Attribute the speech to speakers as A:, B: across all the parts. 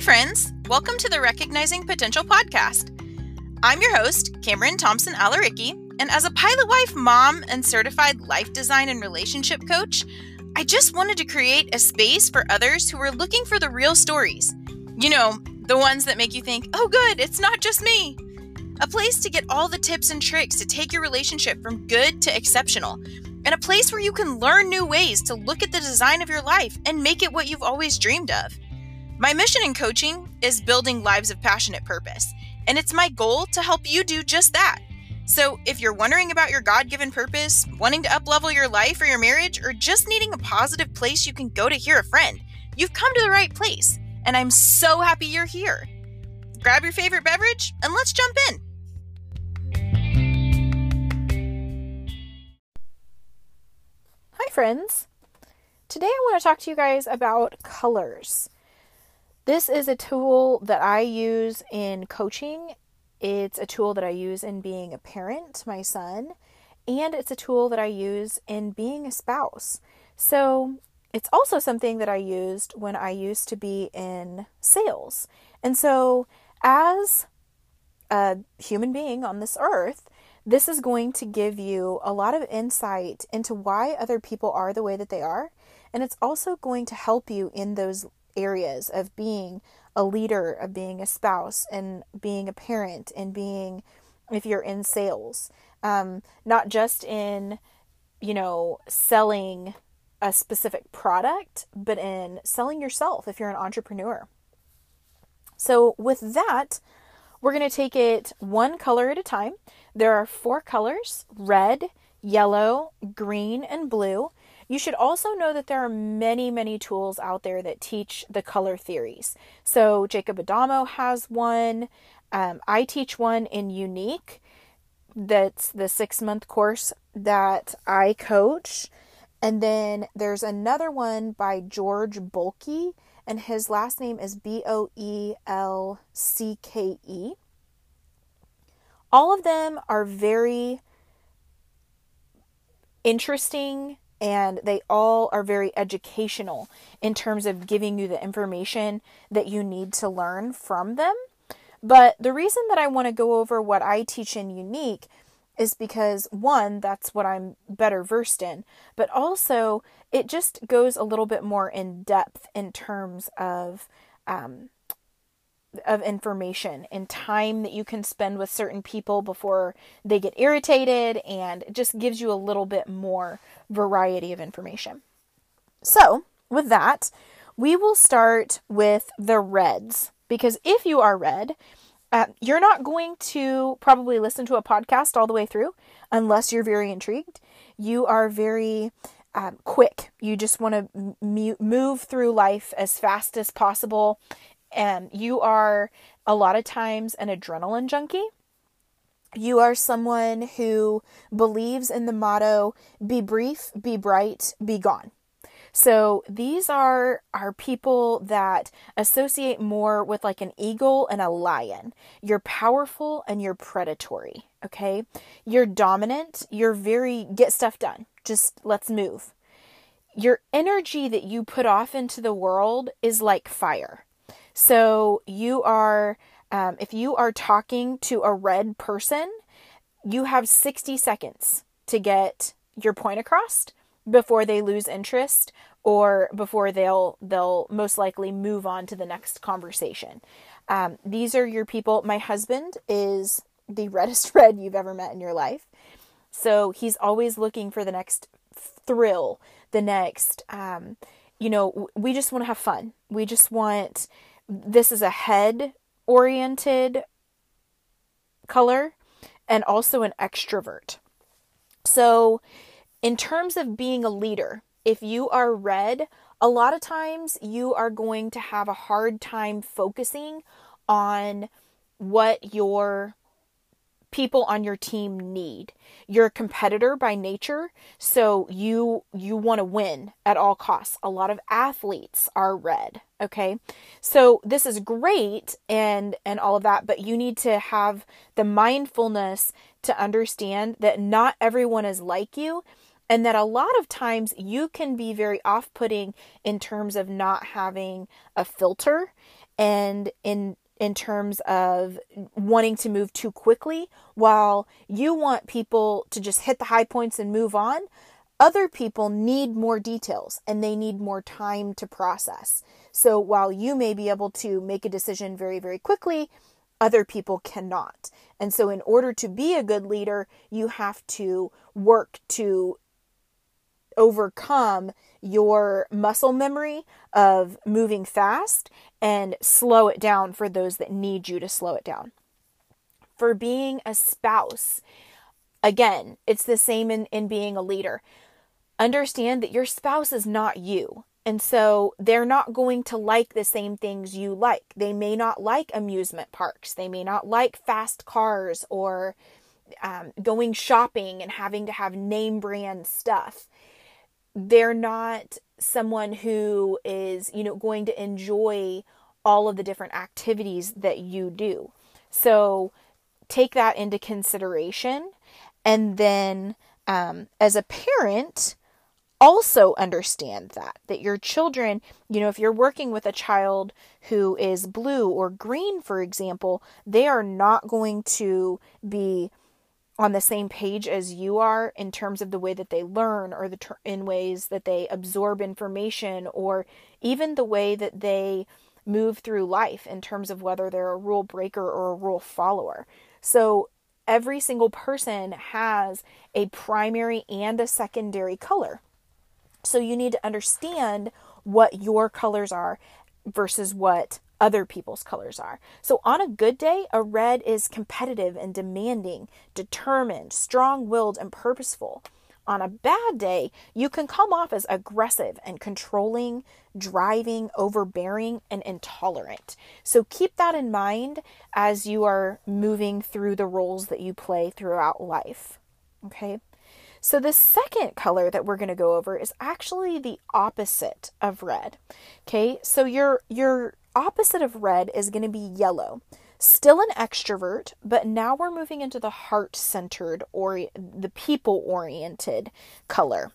A: Friends. Welcome to the Recognizing Potential podcast. I'm your host, Cameron Thompson Alaricki, and as a pilot wife, mom, and certified life design and relationship coach, I just wanted to create a space for others who are looking for the real stories. You know, the ones that make you think, oh, good, it's not just me. A place to get all the tips and tricks to take your relationship from good to exceptional, and a place where you can learn new ways to look at the design of your life and make it what you've always dreamed of. My mission in coaching is building lives of passionate purpose, and it's my goal to help you do just that. So, if you're wondering about your God given purpose, wanting to uplevel your life or your marriage, or just needing a positive place you can go to hear a friend, you've come to the right place, and I'm so happy you're here. Grab your favorite beverage and let's jump in.
B: Hi, friends. Today I want to talk to you guys about colors. This is a tool that I use in coaching. It's a tool that I use in being a parent to my son, and it's a tool that I use in being a spouse. So, it's also something that I used when I used to be in sales. And so, as a human being on this earth, this is going to give you a lot of insight into why other people are the way that they are. And it's also going to help you in those areas of being a leader, of being a spouse, and being a parent, and being, if you're in sales, um, not just in, you know, selling a specific product, but in selling yourself if you're an entrepreneur. So, with that, we're going to take it one color at a time. There are four colors red, yellow, green, and blue. You should also know that there are many, many tools out there that teach the color theories. So, Jacob Adamo has one. Um, I teach one in Unique. That's the six month course that I coach. And then there's another one by George Boelcke, and his last name is B O E L C K E. All of them are very interesting and they all are very educational in terms of giving you the information that you need to learn from them. But the reason that I want to go over what I teach in Unique is because one, that's what I'm better versed in, but also it just goes a little bit more in depth in terms of um, of information and time that you can spend with certain people before they get irritated and it just gives you a little bit more variety of information. So, with that, we will start with the reds because if you are red, uh, you're not going to probably listen to a podcast all the way through unless you're very intrigued. You are very um, quick. You just want to m- move through life as fast as possible and you are a lot of times an adrenaline junkie. You are someone who believes in the motto be brief, be bright, be gone. So these are are people that associate more with like an eagle and a lion. You're powerful and you're predatory, okay? You're dominant, you're very get stuff done. Just let's move. Your energy that you put off into the world is like fire. So you are, um, if you are talking to a red person, you have 60 seconds to get your point across before they lose interest or before they'll they'll most likely move on to the next conversation. Um, these are your people. My husband is the reddest red you've ever met in your life, so he's always looking for the next thrill, the next. Um, you know, we just want to have fun. We just want this is a head oriented color and also an extrovert. So, in terms of being a leader, if you are red, a lot of times you are going to have a hard time focusing on what your people on your team need. You're a competitor by nature, so you you want to win at all costs. A lot of athletes are red, okay? So this is great and and all of that, but you need to have the mindfulness to understand that not everyone is like you and that a lot of times you can be very off-putting in terms of not having a filter and in in terms of wanting to move too quickly while you want people to just hit the high points and move on other people need more details and they need more time to process. So while you may be able to make a decision very very quickly other people cannot. And so in order to be a good leader you have to work to overcome your muscle memory of moving fast and slow it down for those that need you to slow it down. For being a spouse, again, it's the same in, in being a leader. Understand that your spouse is not you. And so they're not going to like the same things you like. They may not like amusement parks. They may not like fast cars or um, going shopping and having to have name brand stuff they're not someone who is, you know, going to enjoy all of the different activities that you do. So take that into consideration. And then, um, as a parent, also understand that that your children you know if you're working with a child who is blue or green for example they are not going to be on the same page as you are in terms of the way that they learn or the ter- in ways that they absorb information or even the way that they move through life in terms of whether they're a rule breaker or a rule follower. So every single person has a primary and a secondary color. So you need to understand what your colors are versus what other people's colors are. So, on a good day, a red is competitive and demanding, determined, strong willed, and purposeful. On a bad day, you can come off as aggressive and controlling, driving, overbearing, and intolerant. So keep that in mind as you are moving through the roles that you play throughout life. Okay? So the second color that we're going to go over is actually the opposite of red. Okay? So your your opposite of red is going to be yellow. Still an extrovert, but now we're moving into the heart centered or the people oriented color.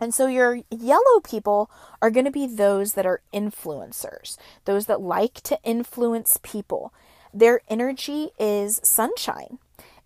B: And so your yellow people are going to be those that are influencers, those that like to influence people. Their energy is sunshine.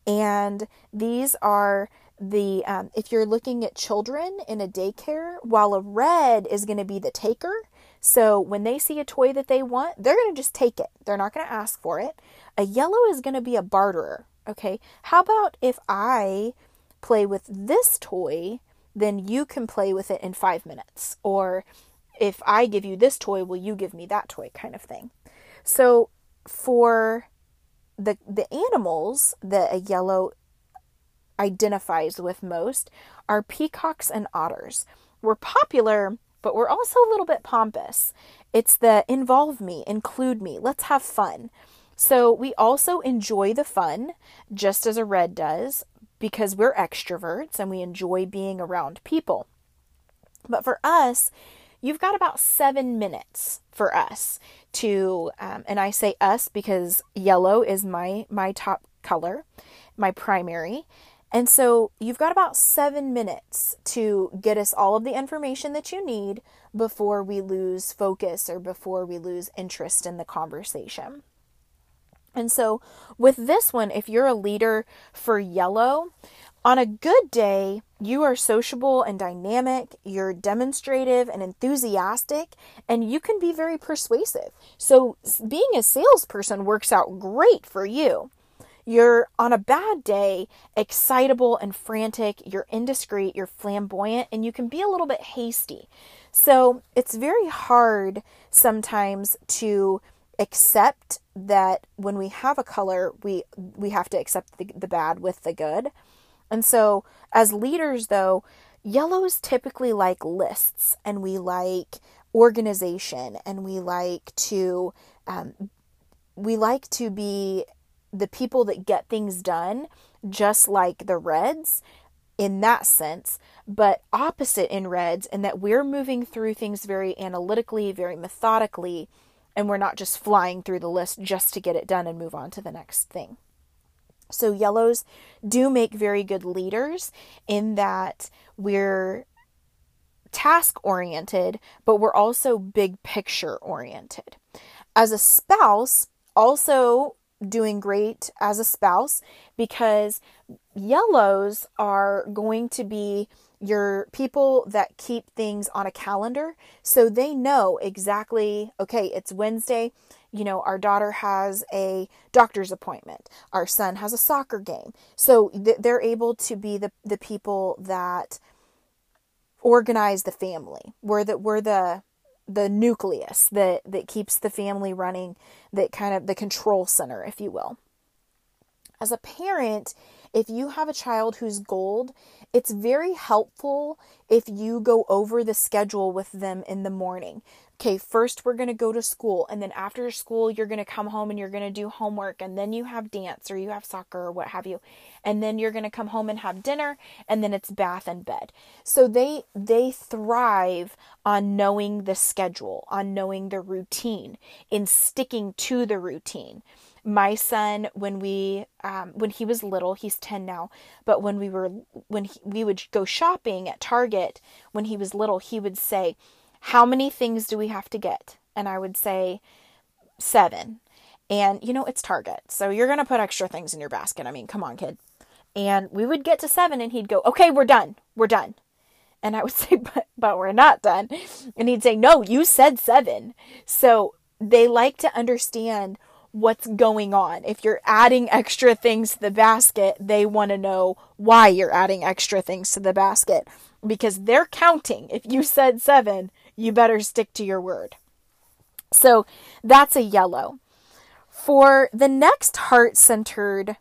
B: And these are the, um, if you're looking at children in a daycare, while a red is going to be the taker, so when they see a toy that they want, they're going to just take it. They're not going to ask for it. A yellow is going to be a barterer. Okay. How about if I play with this toy, then you can play with it in five minutes? Or if I give you this toy, will you give me that toy kind of thing? So for the the animals that a yellow identifies with most are peacocks and otters. We're popular but we're also a little bit pompous. It's the involve me, include me, let's have fun. So we also enjoy the fun, just as a red does, because we're extroverts and we enjoy being around people. But for us, you've got about seven minutes for us to, um, and I say us because yellow is my my top color, my primary. And so you've got about seven minutes to get us all of the information that you need before we lose focus or before we lose interest in the conversation. And so, with this one, if you're a leader for yellow, on a good day, you are sociable and dynamic, you're demonstrative and enthusiastic, and you can be very persuasive. So, being a salesperson works out great for you. You're on a bad day, excitable and frantic, you're indiscreet, you're flamboyant, and you can be a little bit hasty. So it's very hard sometimes to accept that when we have a color, we we have to accept the, the bad with the good. And so as leaders though, yellows typically like lists and we like organization and we like to um, we like to be the people that get things done, just like the Reds in that sense, but opposite in Reds, in that we're moving through things very analytically, very methodically, and we're not just flying through the list just to get it done and move on to the next thing. So, yellows do make very good leaders in that we're task oriented, but we're also big picture oriented. As a spouse, also doing great as a spouse because yellows are going to be your people that keep things on a calendar. So they know exactly okay it's wednesday. You know our daughter has a doctor's appointment. Our son has a soccer game. So th- they're able to be the, the people that organize the family. We're the we're the the nucleus that that keeps the family running that kind of the control center if you will as a parent if you have a child who's gold, it's very helpful if you go over the schedule with them in the morning. Okay, first we're going to go to school, and then after school, you're going to come home and you're going to do homework, and then you have dance or you have soccer or what have you. And then you're going to come home and have dinner, and then it's bath and bed. So they they thrive on knowing the schedule, on knowing the routine, in sticking to the routine my son when we um, when he was little he's 10 now but when we were when he, we would go shopping at target when he was little he would say how many things do we have to get? And i would say seven. And you know it's target. So you're going to put extra things in your basket. I mean come on kid. And we would get to seven and he'd go okay we're done. We're done. And i would say but but we're not done. And he'd say no you said seven. So they like to understand what's going on. If you're adding extra things to the basket, they want to know why you're adding extra things to the basket. Because they're counting. If you said seven, you better stick to your word. So that's a yellow. For the next heart centered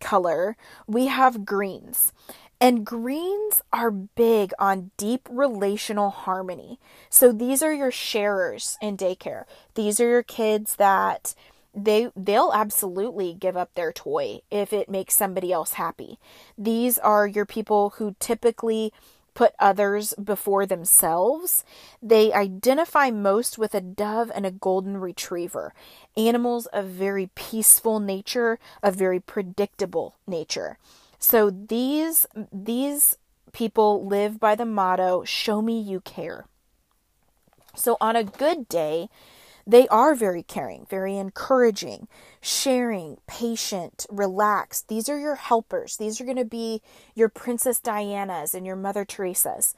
B: color, we have greens. And greens are big on deep relational harmony. So these are your sharers in daycare. These are your kids that they they'll absolutely give up their toy if it makes somebody else happy. These are your people who typically put others before themselves. They identify most with a dove and a golden retriever, animals of very peaceful nature, of very predictable nature. So these these people live by the motto show me you care. So on a good day, they are very caring, very encouraging, sharing, patient, relaxed. These are your helpers. These are going to be your Princess Diana's and your Mother Teresa's.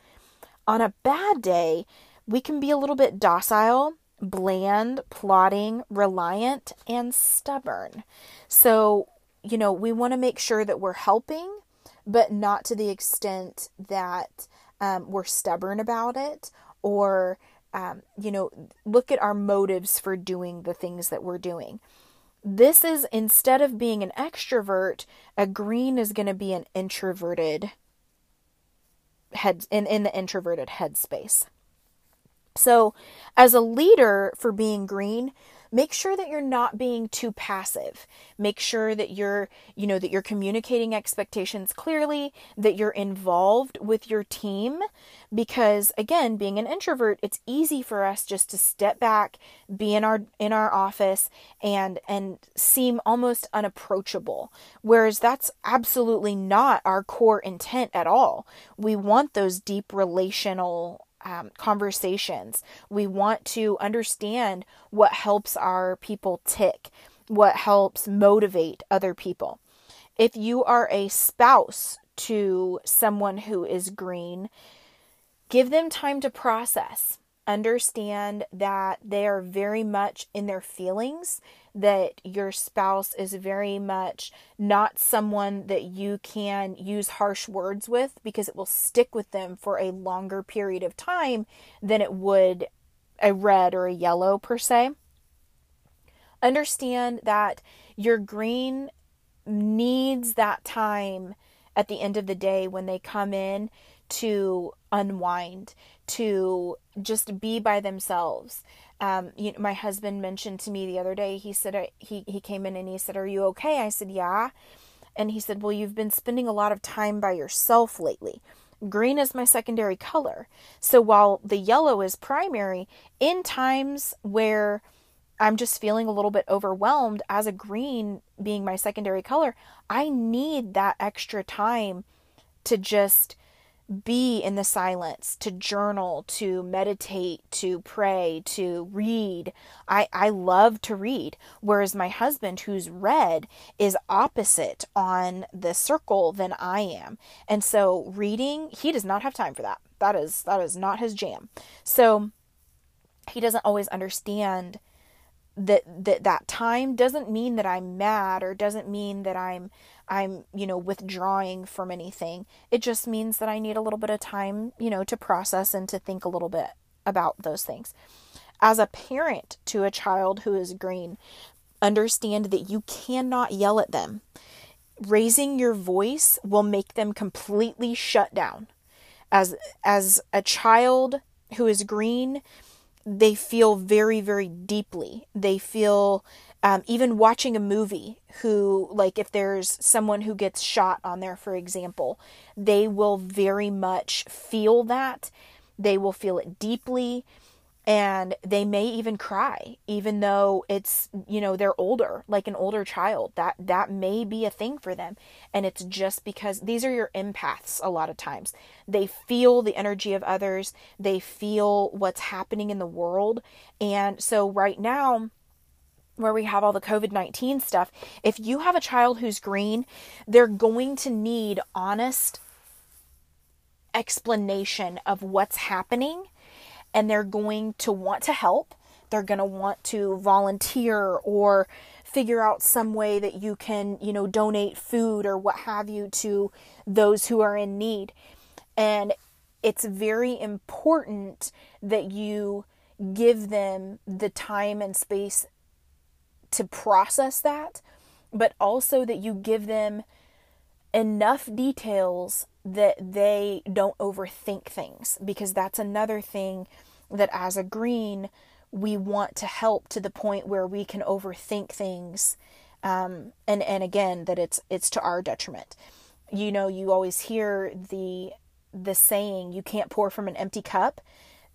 B: On a bad day, we can be a little bit docile, bland, plodding, reliant, and stubborn. So, you know, we want to make sure that we're helping, but not to the extent that um, we're stubborn about it or um, you know, look at our motives for doing the things that we're doing. This is instead of being an extrovert, a green is going to be an introverted head in, in the introverted headspace. So, as a leader for being green, make sure that you're not being too passive. Make sure that you're you know that you're communicating expectations clearly that you're involved with your team because again being an introvert it's easy for us just to step back be in our in our office and and seem almost unapproachable. Whereas that's absolutely not our core intent at all. We want those deep relational um, conversations. We want to understand what helps our people tick, what helps motivate other people. If you are a spouse to someone who is green, give them time to process understand that they are very much in their feelings, that your spouse is very much not someone that you can use harsh words with because it will stick with them for a longer period of time than it would a red or a yellow per se. Understand that your green needs that time at the end of the day when they come in to unwind, to just be by themselves. Um, you know, my husband mentioned to me the other day. He said uh, he he came in and he said, "Are you okay?" I said, "Yeah," and he said, "Well, you've been spending a lot of time by yourself lately." Green is my secondary color. So while the yellow is primary, in times where I'm just feeling a little bit overwhelmed as a green being my secondary color, I need that extra time to just be in the silence, to journal, to meditate, to pray, to red. I, I love to read. Whereas my husband, who's read, is opposite on the circle than I am. And so reading, he does not have time for that. That is that is not his jam. So he doesn't always understand that that that time doesn't mean that I'm mad or doesn't mean that I'm I'm, you know, withdrawing from anything. It just means that I need a little bit of time, you know, to process and to think a little bit about those things. As a parent to a child who is green, understand that you cannot yell at them. Raising your voice will make them completely shut down. As as a child who is green, they feel very very deeply. They feel um, even watching a movie who like if there's someone who gets shot on there for example they will very much feel that. They will feel it deeply. And they may even cry even though it's you know they're older like an older child. That that may be a thing for them. And it's just because these are your empaths a lot of times. They feel the energy of others. They feel what's happening in the world. And so right now where we have all the COVID 19 stuff, if you have a child who's green, they're going to need honest explanation of what's happening and they're going to want to help. They're going to want to volunteer or figure out some way that you can, you know, donate food or what have you to those who are in need. And it's very important that you give them the time and space to process that, but also that you give them enough details that they don't overthink things because that's another thing that as a green we want to help to the point where we can overthink things um, and and again that it's it's to our detriment. You know you always hear the the saying you can't pour from an empty cup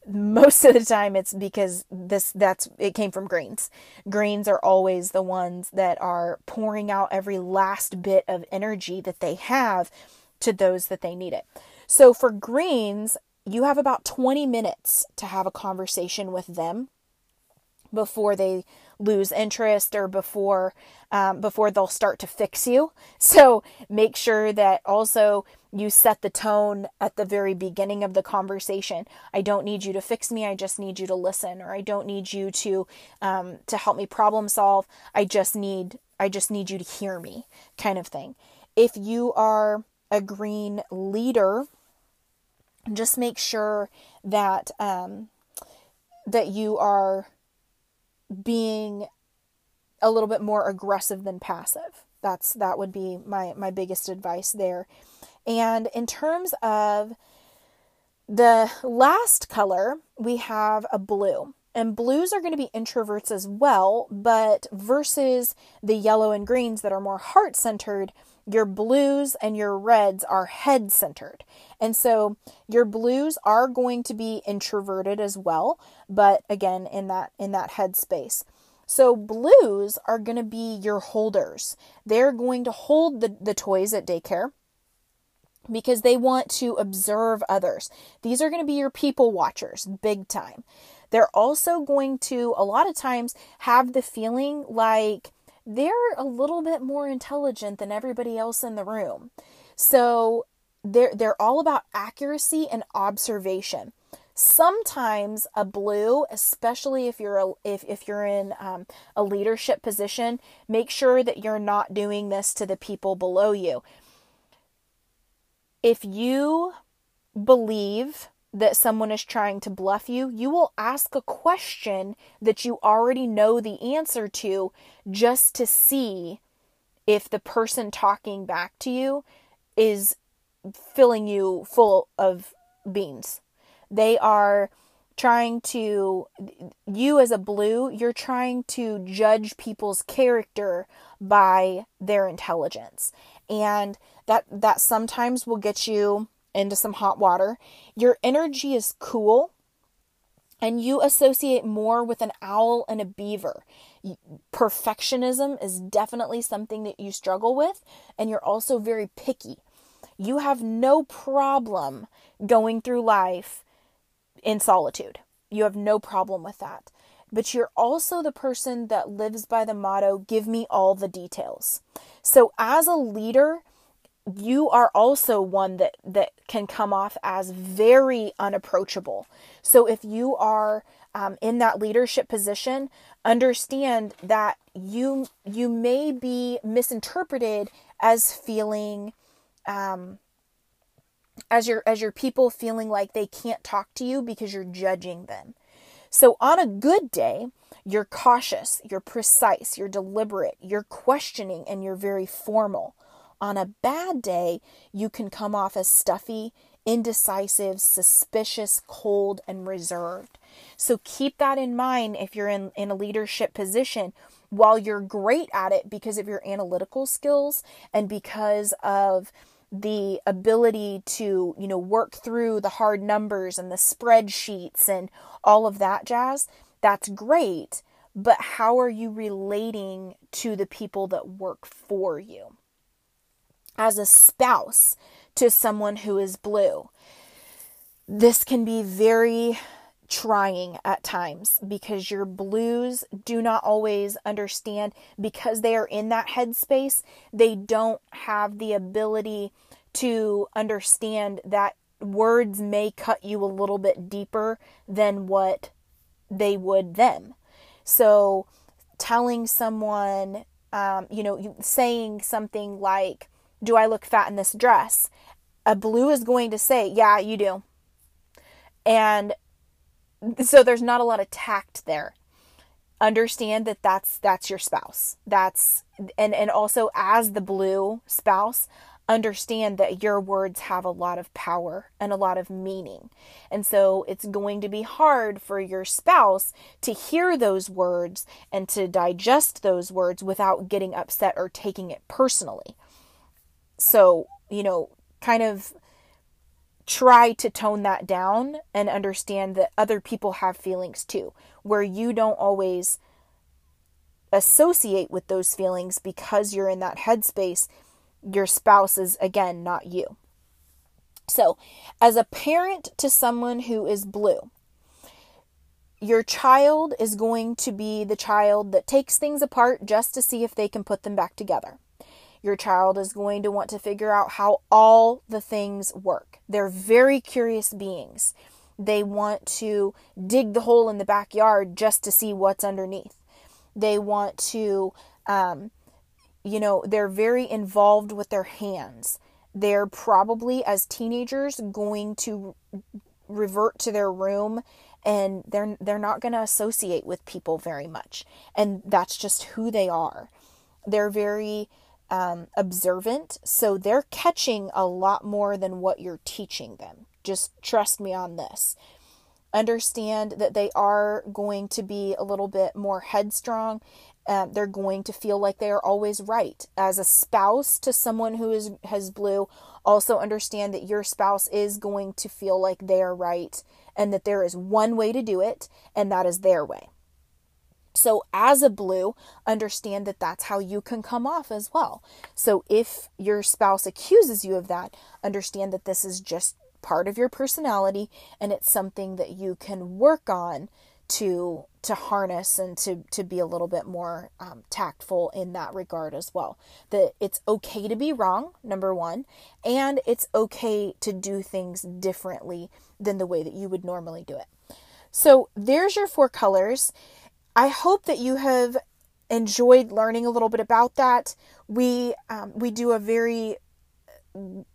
B: most of the time it's because this that's it came from greens. Greens are always the ones that are pouring out every last bit of energy that they have to those that they need it. So for greens you have about 20 minutes to have a conversation with them before they lose interest or before um, before they'll start to fix you so make sure that also you set the tone at the very beginning of the conversation. I don't need you to fix me. I just need you to listen, or I don't need you to um, to help me problem solve. I just need I just need you to hear me, kind of thing. If you are a green leader, just make sure that um, that you are being a little bit more aggressive than passive. That's that would be my my biggest advice there. And in terms of the last color, we have a blue. And blues are going to be introverts as well, but versus the yellow and greens that are more heart centered, your blues and your reds are head centered. And so your blues are going to be introverted as well, but again in that in that head space. So blues are going to be your holders. They're going to hold the, the toys at daycare because they want to observe others. These are going to be your people watchers, big time. They're also going to, a lot of times, have the feeling like they're a little bit more intelligent than everybody else in the room. So they're, they're all about accuracy and observation. Sometimes a blue, especially if you're a, if, if you're in um, a leadership position, make sure that you're not doing this to the people below you if you believe that someone is trying to bluff you, you will ask a question that you already know the answer to just to see if the person talking back to you is filling you full of beans. They are trying to, you as a blue, you're trying to judge people's character by their intelligence. And that that sometimes will get you into some hot water. Your energy is cool and you associate more with an owl and a beaver. Perfectionism is definitely something that you struggle with and you're also very picky. You have no problem going through life in solitude. You have no problem with that. But you're also the person that lives by the motto, give me all the details. So as a leader, you are also one that that can come off as very unapproachable. So if you are um, in that leadership position, understand that you you may be misinterpreted as feeling um, as your as your people feeling like they can't talk to you because you're judging them. So on a good day, you're cautious, you're precise, you're deliberate, you're questioning and you're very formal. On a bad day, you can come off as stuffy, indecisive, suspicious, cold, and reserved. So keep that in mind if you're in, in a leadership position. While you're great at it because of your analytical skills and because of the ability to, you know, work through the hard numbers and the spreadsheets and all of that jazz, that's great. But how are you relating to the people that work for you? As a spouse to someone who is blue, this can be very trying at times because your blues do not always understand because they are in that headspace. They don't have the ability to understand that words may cut you a little bit deeper than what they would them. So, telling someone, um, you know, saying something like, Do I look fat in this dress? A blue is going to say, Yeah, you do. And so there's not a lot of tact there understand that that's that's your spouse that's and and also as the blue spouse understand that your words have a lot of power and a lot of meaning and so it's going to be hard for your spouse to hear those words and to digest those words without getting upset or taking it personally so you know kind of try to tone that down and understand that other people have feelings too, where you don't always associate with those feelings because you're in that headspace. Your spouse is, again, not you. So, as a parent to someone who is blue, your child is going to be the child that takes things apart just to see if they can put them back together. Your child is going to want to figure out how all the things work. They're very curious beings. They want to dig the hole in the backyard just to see what's underneath. They want to, um, you know, they're very involved with their hands. They're probably, as teenagers, going to revert to their room and they're they're not going to associate with people very much and that's just who they are they're very um, observant, so they're catching a lot more than what you're teaching them. Just trust me on this. Understand that they are going to be a little bit more headstrong. Um, they're going to feel like they are always right. As a spouse to someone who is has blue, also understand that your spouse is going to feel like they are right and that there is one way to do it, and that is their way. So, as a blue, understand that that's how you can come off as well. So, if your spouse accuses you of that, understand that this is just part of your personality and it's something that you can work on to to harness and to to be a little bit more um, tactful in that regard as well. That it's okay to be wrong number one and it's okay to do things differently than the way that you would normally do it. So there's your four colors I hope that you have enjoyed learning a little bit about that. We um, we do a very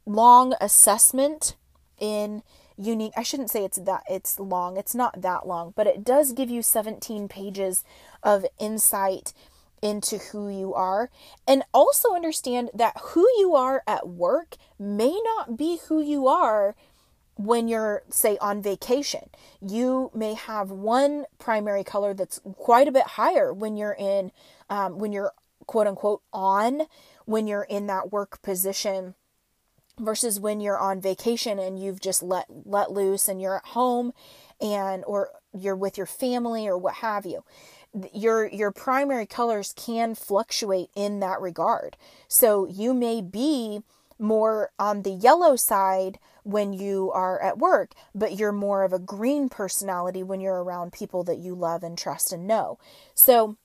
B: long assessment in unique I shouldn't say it's that it's long. It's not that long, but it does give you 17 pages of insight into who you are and also understand that who you are at work may not be who you are when you're say on vacation you may have one primary color that's quite a bit higher when you're in um, when you're quote unquote on when you're in that work position versus when you're on vacation and you've just let let loose and you're at home and or you're with your family or what have you. Your your primary colors can fluctuate in that regard. So you may be more on the yellow side when you are at work, but you're more of a green personality when you're around people that you love and trust and know. So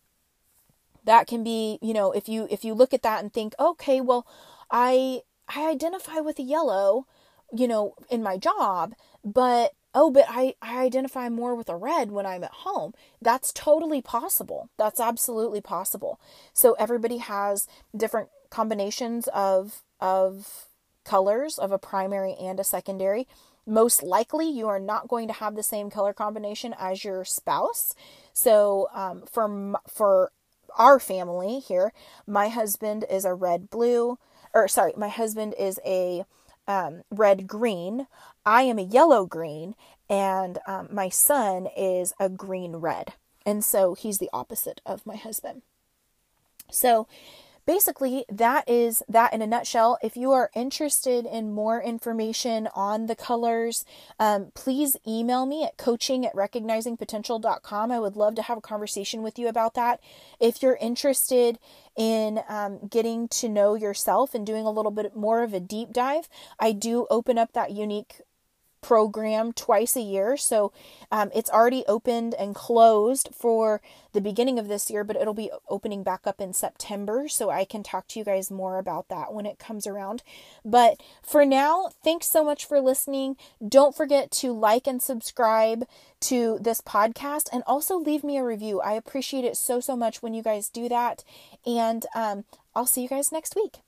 B: that can be, you know, if you if you look at that and think, "Okay, well, I I identify with a yellow, you know, in my job, but oh, but I, I identify more with a red when I'm at home. That's totally possible. That's absolutely possible. So everybody has different combinations of of colors of a primary and a secondary. Most likely, you are not going to have the same color combination as your spouse. So, um, for for our family here, my husband is a red blue, or sorry, my husband is a um, red green. I am a yellow green, and um, my son is a green red. And so he's the opposite of my husband. So basically, that is that in a nutshell. If you are interested in more information on the colors, um, please email me at coaching at recognizingpotential.com. I would love to have a conversation with you about that. If you're interested in um, getting to know yourself and doing a little bit more of a deep dive, I do open up that unique program twice a year. So um, it's already opened and closed for the beginning of this year, but it'll be opening back up in September. So I can talk to you guys more about that when it comes around. But for now, thanks so much for listening. Don't forget to like and subscribe to this podcast and also leave me a review. I appreciate it so, so much when you guys do that. And um, I'll see you guys next week.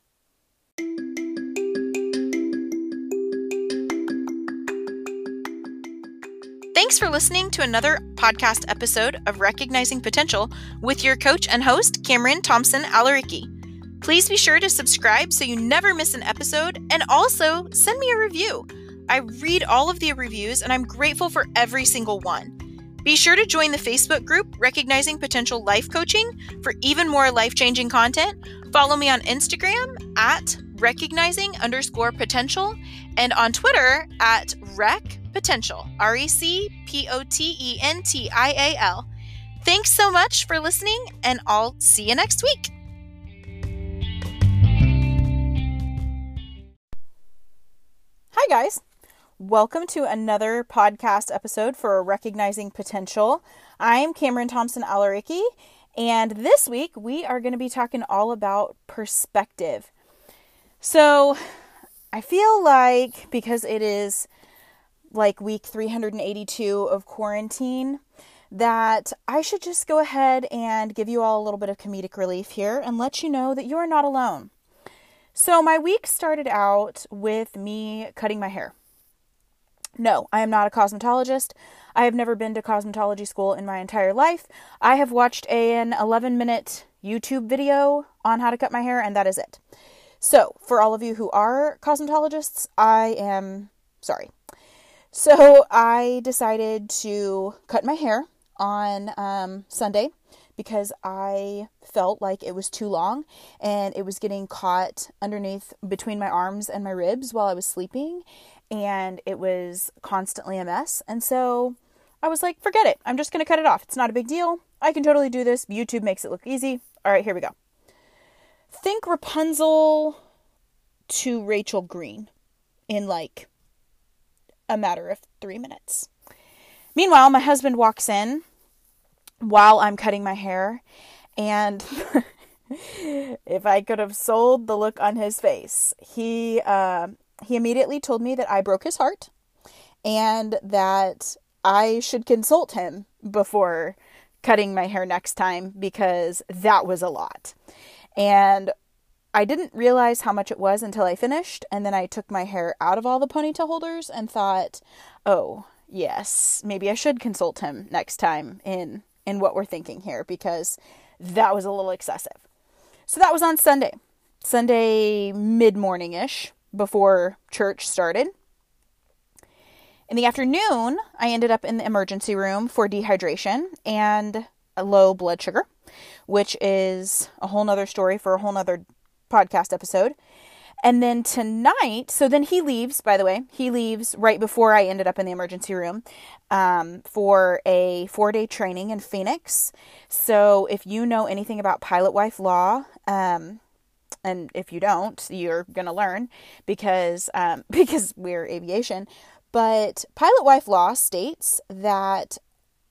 A: Thanks for listening to another podcast episode of Recognizing Potential with your coach and host, Cameron Thompson Alaricki. Please be sure to subscribe so you never miss an episode and also send me a review. I read all of the reviews and I'm grateful for every single one. Be sure to join the Facebook group Recognizing Potential Life Coaching for even more life changing content. Follow me on Instagram at recognizing underscore potential and on Twitter at rec potential. R E C P O T E N T I A L. Thanks so much for listening, and I'll see you next week.
B: Hi, guys. Welcome to another podcast episode for Recognizing Potential. I'm Cameron Thompson Alaricki, and this week we are going to be talking all about perspective. So, I feel like because it is like week 382 of quarantine that I should just go ahead and give you all a little bit of comedic relief here and let you know that you are not alone. So, my week started out with me cutting my hair. No, I am not a cosmetologist. I have never been to cosmetology school in my entire life. I have watched an 11 minute YouTube video on how to cut my hair, and that is it. So, for all of you who are cosmetologists, I am sorry. So I decided to cut my hair on um, Sunday because I felt like it was too long and it was getting caught underneath between my arms and my ribs while I was sleeping and it was constantly a mess. And so I was like, forget it. I'm just going to cut it off. It's not a big deal. I can totally do this. YouTube makes it look easy. All right, here we go. Think Rapunzel to Rachel Green in like a matter of three minutes. Meanwhile, my husband walks in while I'm cutting my hair, and if I could have sold the look on his face, he uh, he immediately told me that I broke his heart, and that I should consult him before cutting my hair next time because that was a lot. And I didn't realize how much it was until I finished, and then I took my hair out of all the ponytail holders and thought, "Oh, yes, maybe I should consult him next time in in what we're thinking here because that was a little excessive." So that was on Sunday. Sunday mid-morning-ish before church started. In the afternoon, I ended up in the emergency room for dehydration and a low blood sugar, which is a whole nother story for a whole nother podcast episode. And then tonight, so then he leaves, by the way, he leaves right before I ended up in the emergency room um, for a four day training in Phoenix. So if you know anything about Pilot Wife Law, um, and if you don't, you're gonna learn because um, because we're aviation. But pilot wife law states that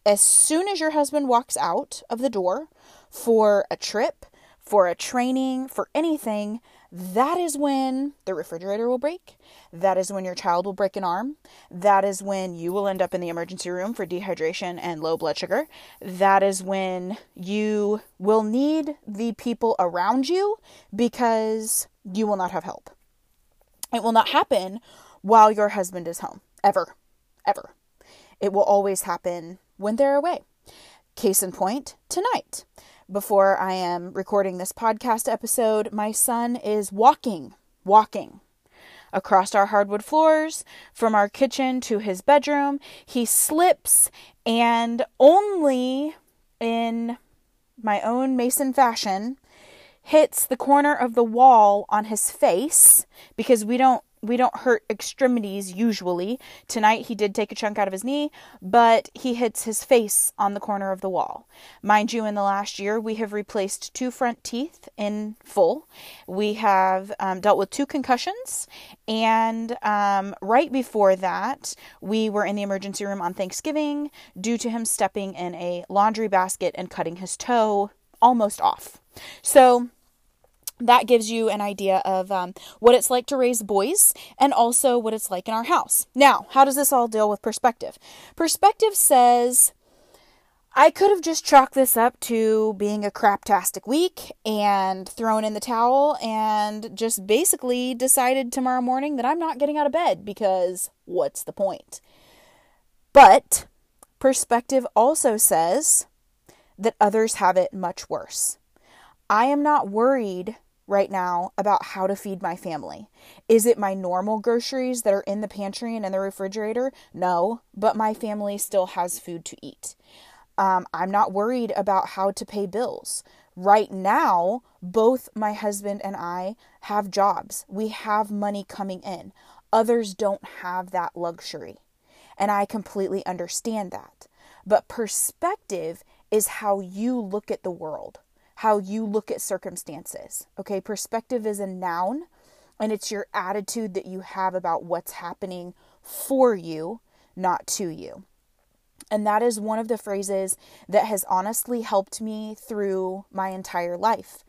B: as soon as your husband walks out of the door for a trip, for a training, for anything, that is when the refrigerator will break. That is when your child will break an arm. That is when you will end up in the emergency room for dehydration and low blood sugar. That is when you will need the people around you because you will not have help. It will not happen while your husband is home, ever, ever. It will always happen when they're away. Case in point, tonight before I am recording this podcast episode, my son is walking, walking across our hardwood floors from our kitchen to his bedroom. He slips and only in my own Mason fashion hits the corner of the wall on his face because we don't we don't hurt extremities usually. Tonight he did take a chunk out of his knee, but he hits his face on the corner of the wall. Mind you, in the last year, we have replaced two front teeth in full. We have um, dealt with two concussions, and um, right before that, we were in the emergency room on Thanksgiving due to him stepping in a laundry basket and cutting his toe almost off. So, that gives you an idea of um, what it's like to raise boys and also what it's like in our house. Now, how does this all deal with perspective? Perspective says, I could have just chalked this up to being a craptastic week and thrown in the towel and just basically decided tomorrow morning that I'm not getting out of bed because what's the point? But perspective also says that others have it much worse. I am not worried right now about how to feed my family. Is it my normal groceries that are in the pantry and in the refrigerator? No, but my family still has food to eat. Um, I'm not worried about how to pay bills. Right now, both my husband and I have jobs. We have money coming in. Others don't have that luxury. And I completely understand that. But perspective is how you look at the world how you look at circumstances. Okay, perspective is a noun and it's your attitude that you have about what's happening for you, not to you. And that is one of the phrases that has honestly helped me through my entire life.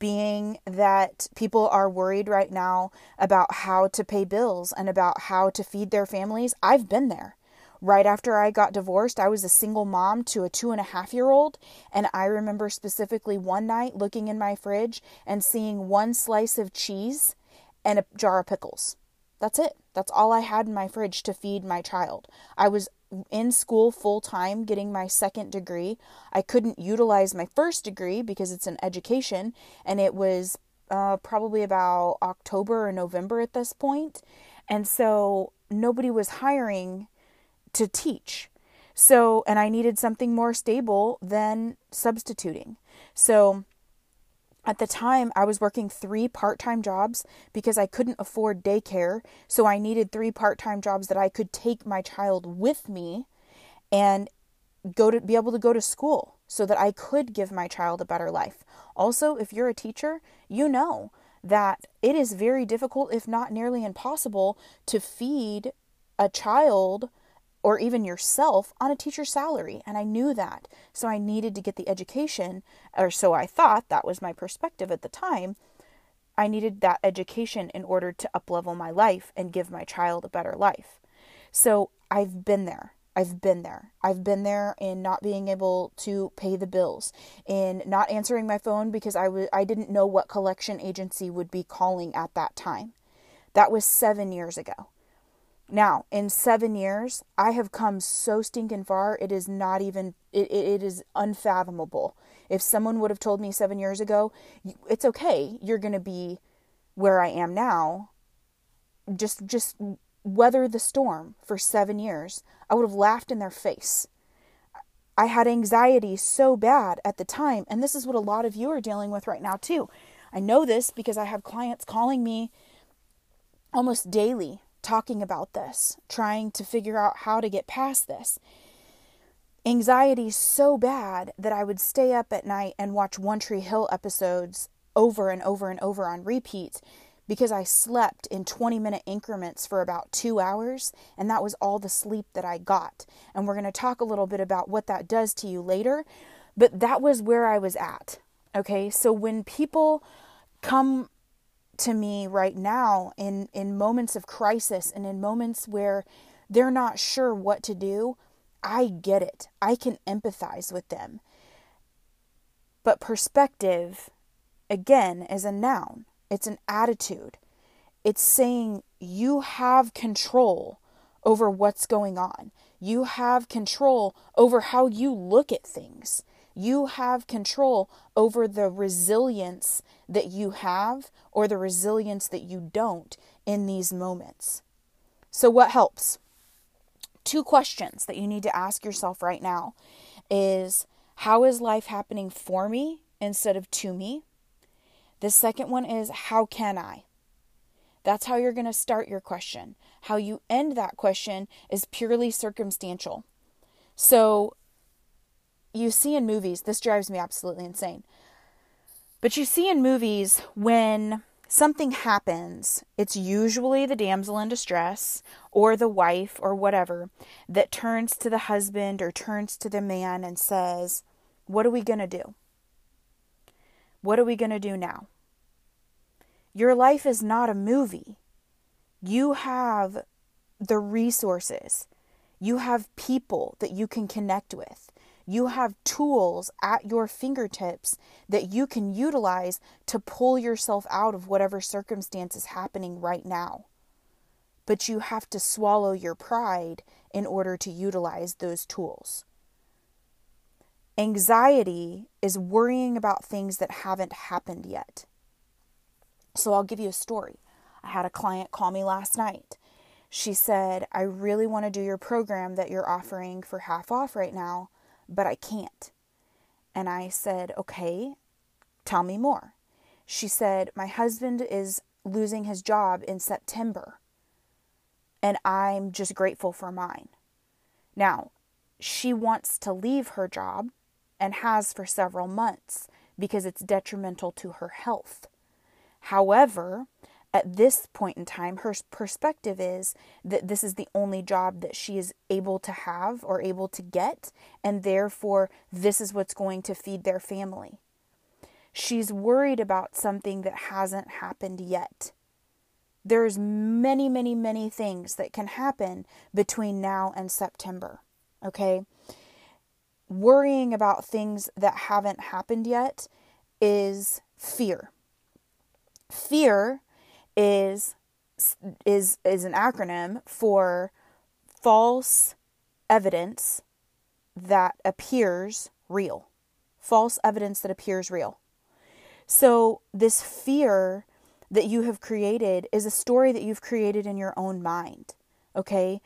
B: Being that people are worried right now about how to pay bills and about how to feed their families, I've been there right after I got divorced, I was a single mom to a two and a half year old. And I remember specifically one night looking in my fridge and seeing one slice of cheese and a jar of pickles. That's it. That's all I had in my fridge to feed my child. I was in school full time getting my second degree. I couldn't utilize my first degree because it's an education, and it was uh, probably about October or November at this point. And so nobody was hiring to teach. So, and I needed something more stable than substituting. So, at the time, I was working three part time jobs because I couldn't afford daycare. So, I needed three part time jobs that I could take my child with me and go to be able to go to school so that I could give my child a better life. Also, if you're a teacher, you know that it is very difficult, if not nearly impossible, to feed a child or even yourself on a teacher's salary. And I knew that. So I needed to get the education, or so I thought, that was my perspective at the time. I needed that education in order to uplevel my life and give my child a better life. So I've been there. I've been there. I've been there in not being able to pay the bills, in not answering my phone because I w- I didn't know what collection agency would be calling at that time. That was seven years ago. Now, in seven years, I have come so stinking far, it is not even, it, it is unfathomable. If someone would have told me seven years ago, it's okay, you're going to be where I am now, just, just weather the storm for seven years, I would have laughed in their face. I had anxiety so bad at the time, and this is what a lot of you are dealing with right now, too. I know this because I have clients calling me almost daily talking about this, trying to figure out how to get past this. Anxiety so bad that I would stay up at night and watch One Tree Hill episodes over and over and over on repeat because I slept in 20 minute increments for about two hours, and that was all the sleep that I got. And we're going to talk a little bit about what that does to you later, but that was where I was at. Okay, so when people come to me right now in, in moments of crisis and in moments where they're not sure what to do, I get it. I can empathize with them. But perspective, again, is a noun, it's an attitude. It's saying you have control over what's going on. You have control over how you look at things. You have control over the resilience that you have or the resilience that you don't in these moments. So, what helps? Two questions that you need to ask yourself right now is how is life happening for me instead of to me? The second one is how can I? That's how you're going to start your question. How you end that question is purely circumstantial. So, you see in movies, this drives me absolutely insane. But you see in movies when something happens, it's usually the damsel in distress or the wife or whatever that turns to the husband or turns to the man and says, What are we going to do? What are we going to do now? Your life is not a movie. You have the resources, you have people that you can connect with. You have tools at your fingertips that you can utilize to pull yourself out of whatever circumstance is happening right now. But you have to swallow your pride in order to utilize those tools. Anxiety is worrying about things that haven't happened yet. So I'll give you a story. I had a client call me last night. She said, I really want to do your program that you're offering for half off right now, but I can't. And I said, Okay, tell me more. She said, My husband is losing his job in September, and I'm just grateful for mine. Now, she wants to leave her job and has for several months because it's detrimental to her health. However, at this point in time, her perspective is that this is the only job that she is able to have or able to get, and therefore, this is what's going to feed their family. She's worried about something that hasn't happened yet. There's many, many, many things that can happen between now and September. Okay? Worrying about things that haven't happened yet is fear. Fear is is is an acronym for false evidence that appears real. False evidence that appears real. So this fear that you have created is a story that you've created in your own mind. Okay?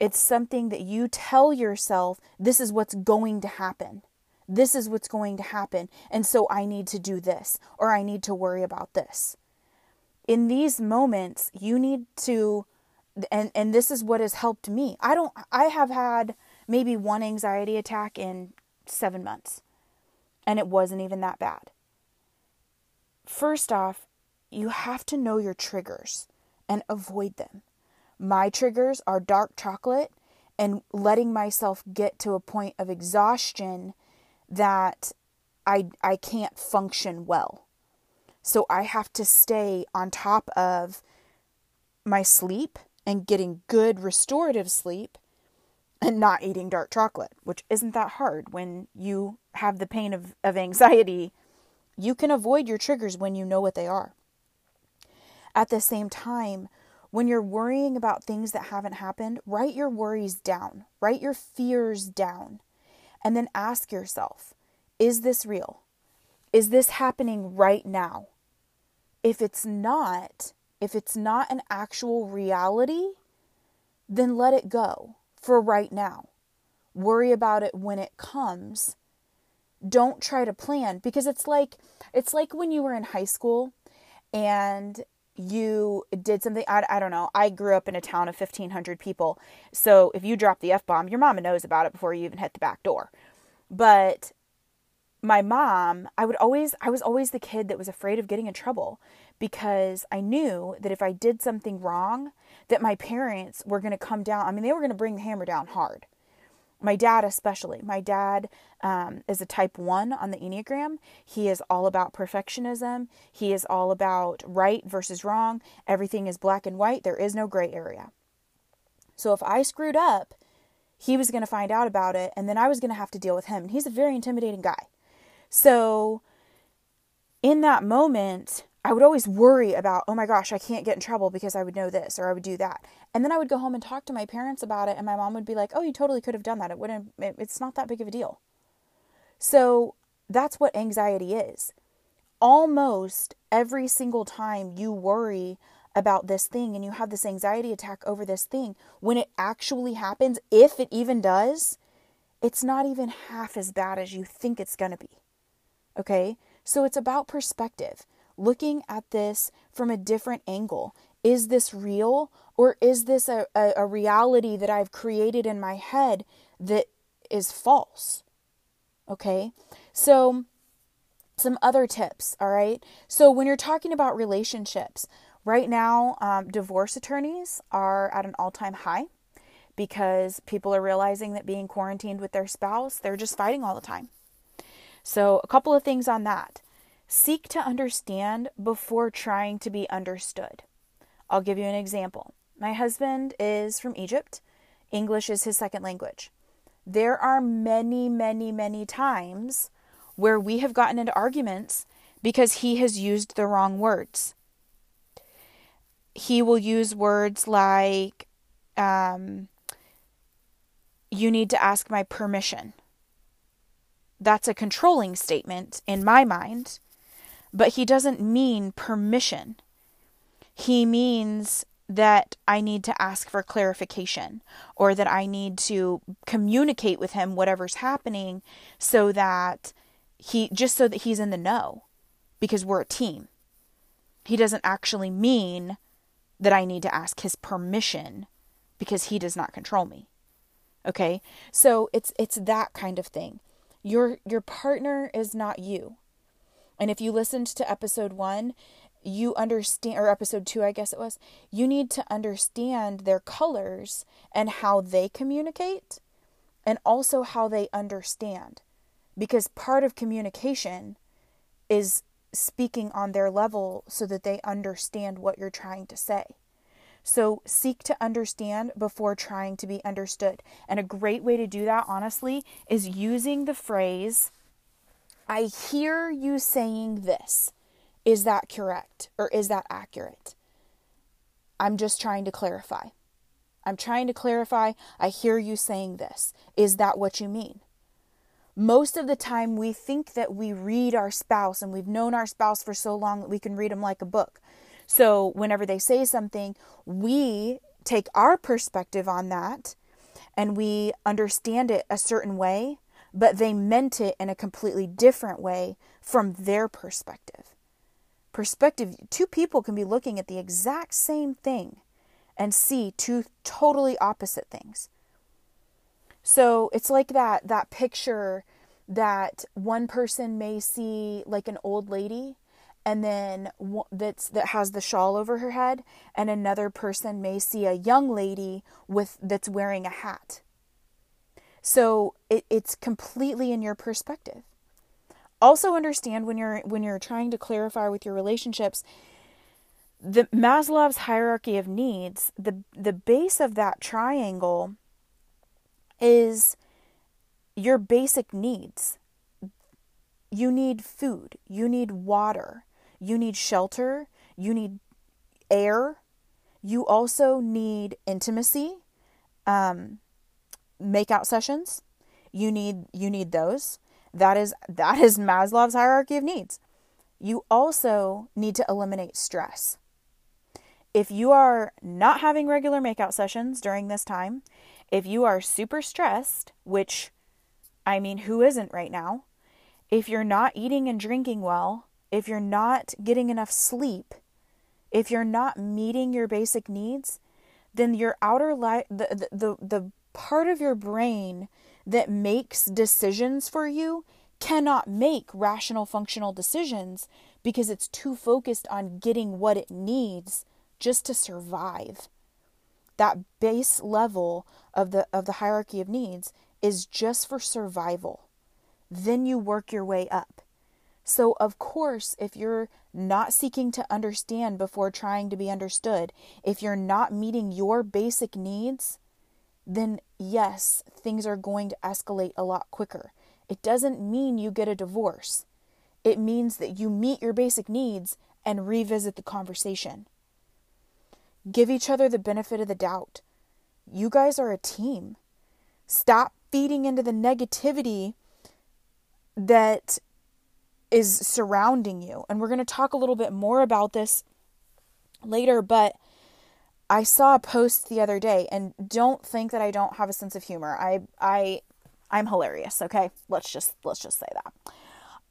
B: It's something that you tell yourself this is what's going to happen. This is what's going to happen. And so I need to do this or I need to worry about this in these moments you need to and and this is what has helped me. I don't i have had maybe one anxiety attack in 7 months and it wasn't even that bad. First off you have to know your triggers and avoid them. My triggers are dark chocolate and letting myself get to a point of exhaustion that I I can't function well so I have to stay on top of my sleep and getting good restorative sleep and not eating dark chocolate, which isn't that hard when you have the pain of, of anxiety. You can avoid your triggers when you know what they are. At the same time, when you're worrying about things that haven't happened, write your worries down, write your fears down, and then ask yourself is this real? Is this happening right now? If it's not, if it's not an actual reality, then let it go for right now. Worry about it when it comes. Don't try to plan because it's like it's like when you were in high school and you did something I, I don't know i grew up in a town of 1500 people so if you drop the f-bomb your mama knows about it before you even hit the back door but my mom, I would always I was always the kid that was afraid of getting in trouble because I knew that if I did something wrong, that my parents were going to come down. I mean, they were going to bring the hammer down hard. My dad, especially. My dad um, is a type one on the Enneagram. He is all about perfectionism. He is all about right versus wrong. Everything is black and white. There is no gray area. So if I screwed up, he was going to find out about it, and then I was going to have to deal with him. And he's a very intimidating guy. So in that moment, I would always worry about, oh my gosh, I can't get in trouble because I would know this or I would do that. And then I would go home and talk to my parents about it, and my mom would be like, oh, you totally could have done that. It wouldn't, it's not that big of a deal. So that's what anxiety is. Almost every single time you worry about this thing and you have this anxiety attack over this thing, when it actually happens, if it even does, it's not even half as bad as you think it's going to be. Okay? So it's about perspective looking at this from a different angle. Is this real or is this a, a, a, reality that I've created in my head that is false? Okay, so some other tips, all right? So when you're talking about relationships, right now, um, divorce attorneys are at an all time high because people are realizing that being quarantined with their spouse, they're just fighting all the time. So, a couple of things on that. Seek to understand before trying to be understood. I'll give you an example. My husband is from Egypt, English is his second language. There are many, many, many times where we have gotten into arguments because he has used the wrong words. He will use words like, um, you need to ask my permission. That's a controlling statement in my mind but he doesn't mean permission. He means that I need to ask for clarification or that I need to communicate with him whatever's happening so that he just so that he's in the know because we're a team. He doesn't actually mean that I need to ask his permission because he does not control me. Okay? So it's it's that kind of thing. Your your partner is not you. And if you listened to episode one, you understand, or episode two, I guess it was, you need to understand their colors and how they communicate and also how they understand. Because part of communication is speaking on their level so that they understand what you're trying to say. So seek to understand before trying to be understood. And a great way to do that, honestly, is using the phrase I hear you saying this. Is that correct or is that accurate? I'm just trying to clarify. I'm trying to clarify. I hear you saying this. Is that what you mean? Most of the time, we think that we read our spouse and we've known our spouse for so long that we can read them like a book. So, whenever they say something, we take our perspective on that and we understand it a certain way but they meant it in a completely different way from their perspective. Perspective, two people can be looking at the exact same thing and see two totally opposite things. So it's like that that picture that one person may see like an old lady and then that's that has the shawl over her head and another person may see a young lady with that's wearing a hat so it, it's completely in your perspective. Also understand when you're when you're trying to clarify with your relationships, the Maslow's hierarchy of needs, the the base of that triangle is your basic needs. You need food, you need water, you need shelter, you need air, you also need intimacy. Um, makeout sessions. You need you need those. That is that is Maslow's hierarchy of needs. You also need to eliminate stress. If you are not having regular makeout sessions during this time, if you are super stressed, which I mean, who isn't right now? If you're not eating and drinking well, if you're not getting enough sleep, if you're not meeting your basic needs, then your outer life, the, the, the, the part of your brain that makes decisions for you cannot make rational functional decisions because it's too focused on getting what it needs just to survive. That base level of the of the hierarchy of needs is just for survival. Then you work your way up. So, of course, if you're not seeking to understand before trying to be understood, if you're not meeting your basic needs, then yes, things are going to escalate a lot quicker. It doesn't mean you get a divorce, it means that you meet your basic needs and revisit the conversation. Give each other the benefit of the doubt. You guys are a team. Stop feeding into the negativity that is surrounding you. And we're going to talk a little bit more about this later, but I saw a post the other day and don't think that I don't have a sense of humor. I I I'm hilarious, okay? Let's just let's just say that.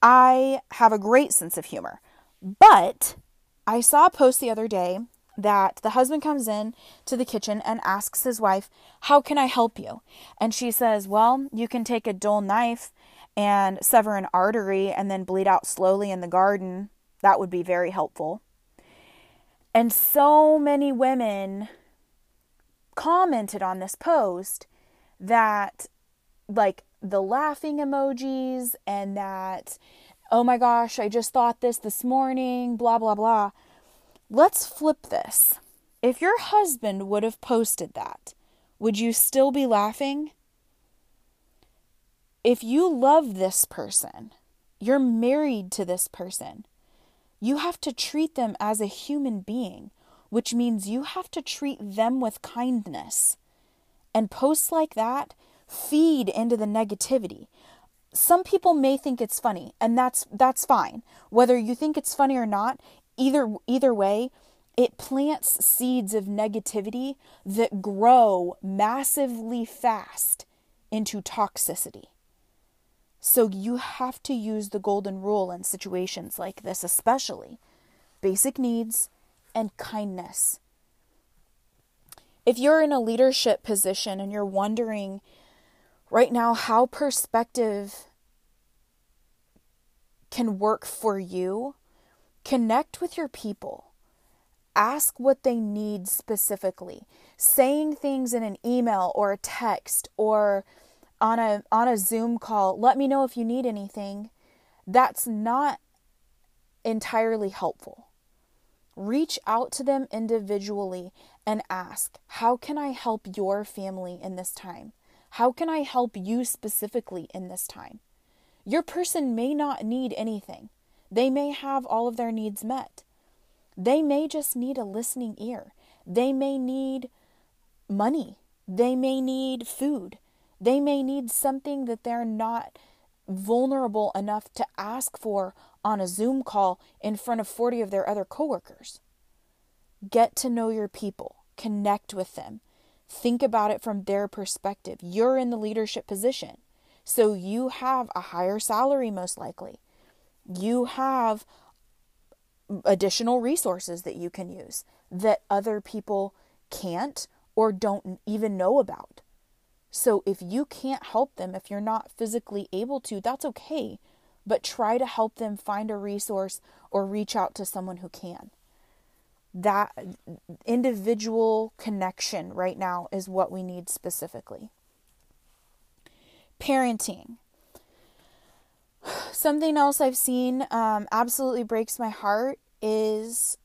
B: I have a great sense of humor. But I saw a post the other day that the husband comes in to the kitchen and asks his wife, "How can I help you?" And she says, "Well, you can take a dull knife and sever an artery and then bleed out slowly in the garden. That would be very helpful." And so many women commented on this post that like the laughing emojis and that oh my gosh, I just thought this this morning, blah blah blah. Let's flip this. If your husband would have posted that, would you still be laughing? If you love this person, you're married to this person, you have to treat them as a human being, which means you have to treat them with kindness. And posts like that feed into the negativity. Some people may think it's funny, and that's that's fine. Whether you think it's funny or not, either either way, it plants seeds of negativity that grow massively fast into toxicity. So you have to use the golden rule in situations like this, especially basic needs and kindness. If you're in a leadership position and you're wondering right now how perspective can work for you, connect with your people. Ask what they need specifically. Saying things in an email or a text or on a on a Zoom call, let me know if you need anything. That's not entirely helpful. Reach out to them individually and ask, "How can I help your family in this time? How can I help you specifically in this time?" Your person may not need anything. They may have all of their needs met. They may just need a listening ear. They may need money. They may need food. They may need something that they're not vulnerable enough to ask for on a Zoom call in front of 40 of their other coworkers. Get to know your people, connect with them, think about it from their perspective. You're in the leadership position, so you have a higher salary, most likely. You have additional resources that you can use that other people can't or don't even know about. So if you can't help them, if you're not physically able to, that's okay. But try to help them find a resource or reach out to someone who can. That individual connection right now is what we need specifically. Parenting. Something else I've seen um, absolutely breaks my heart is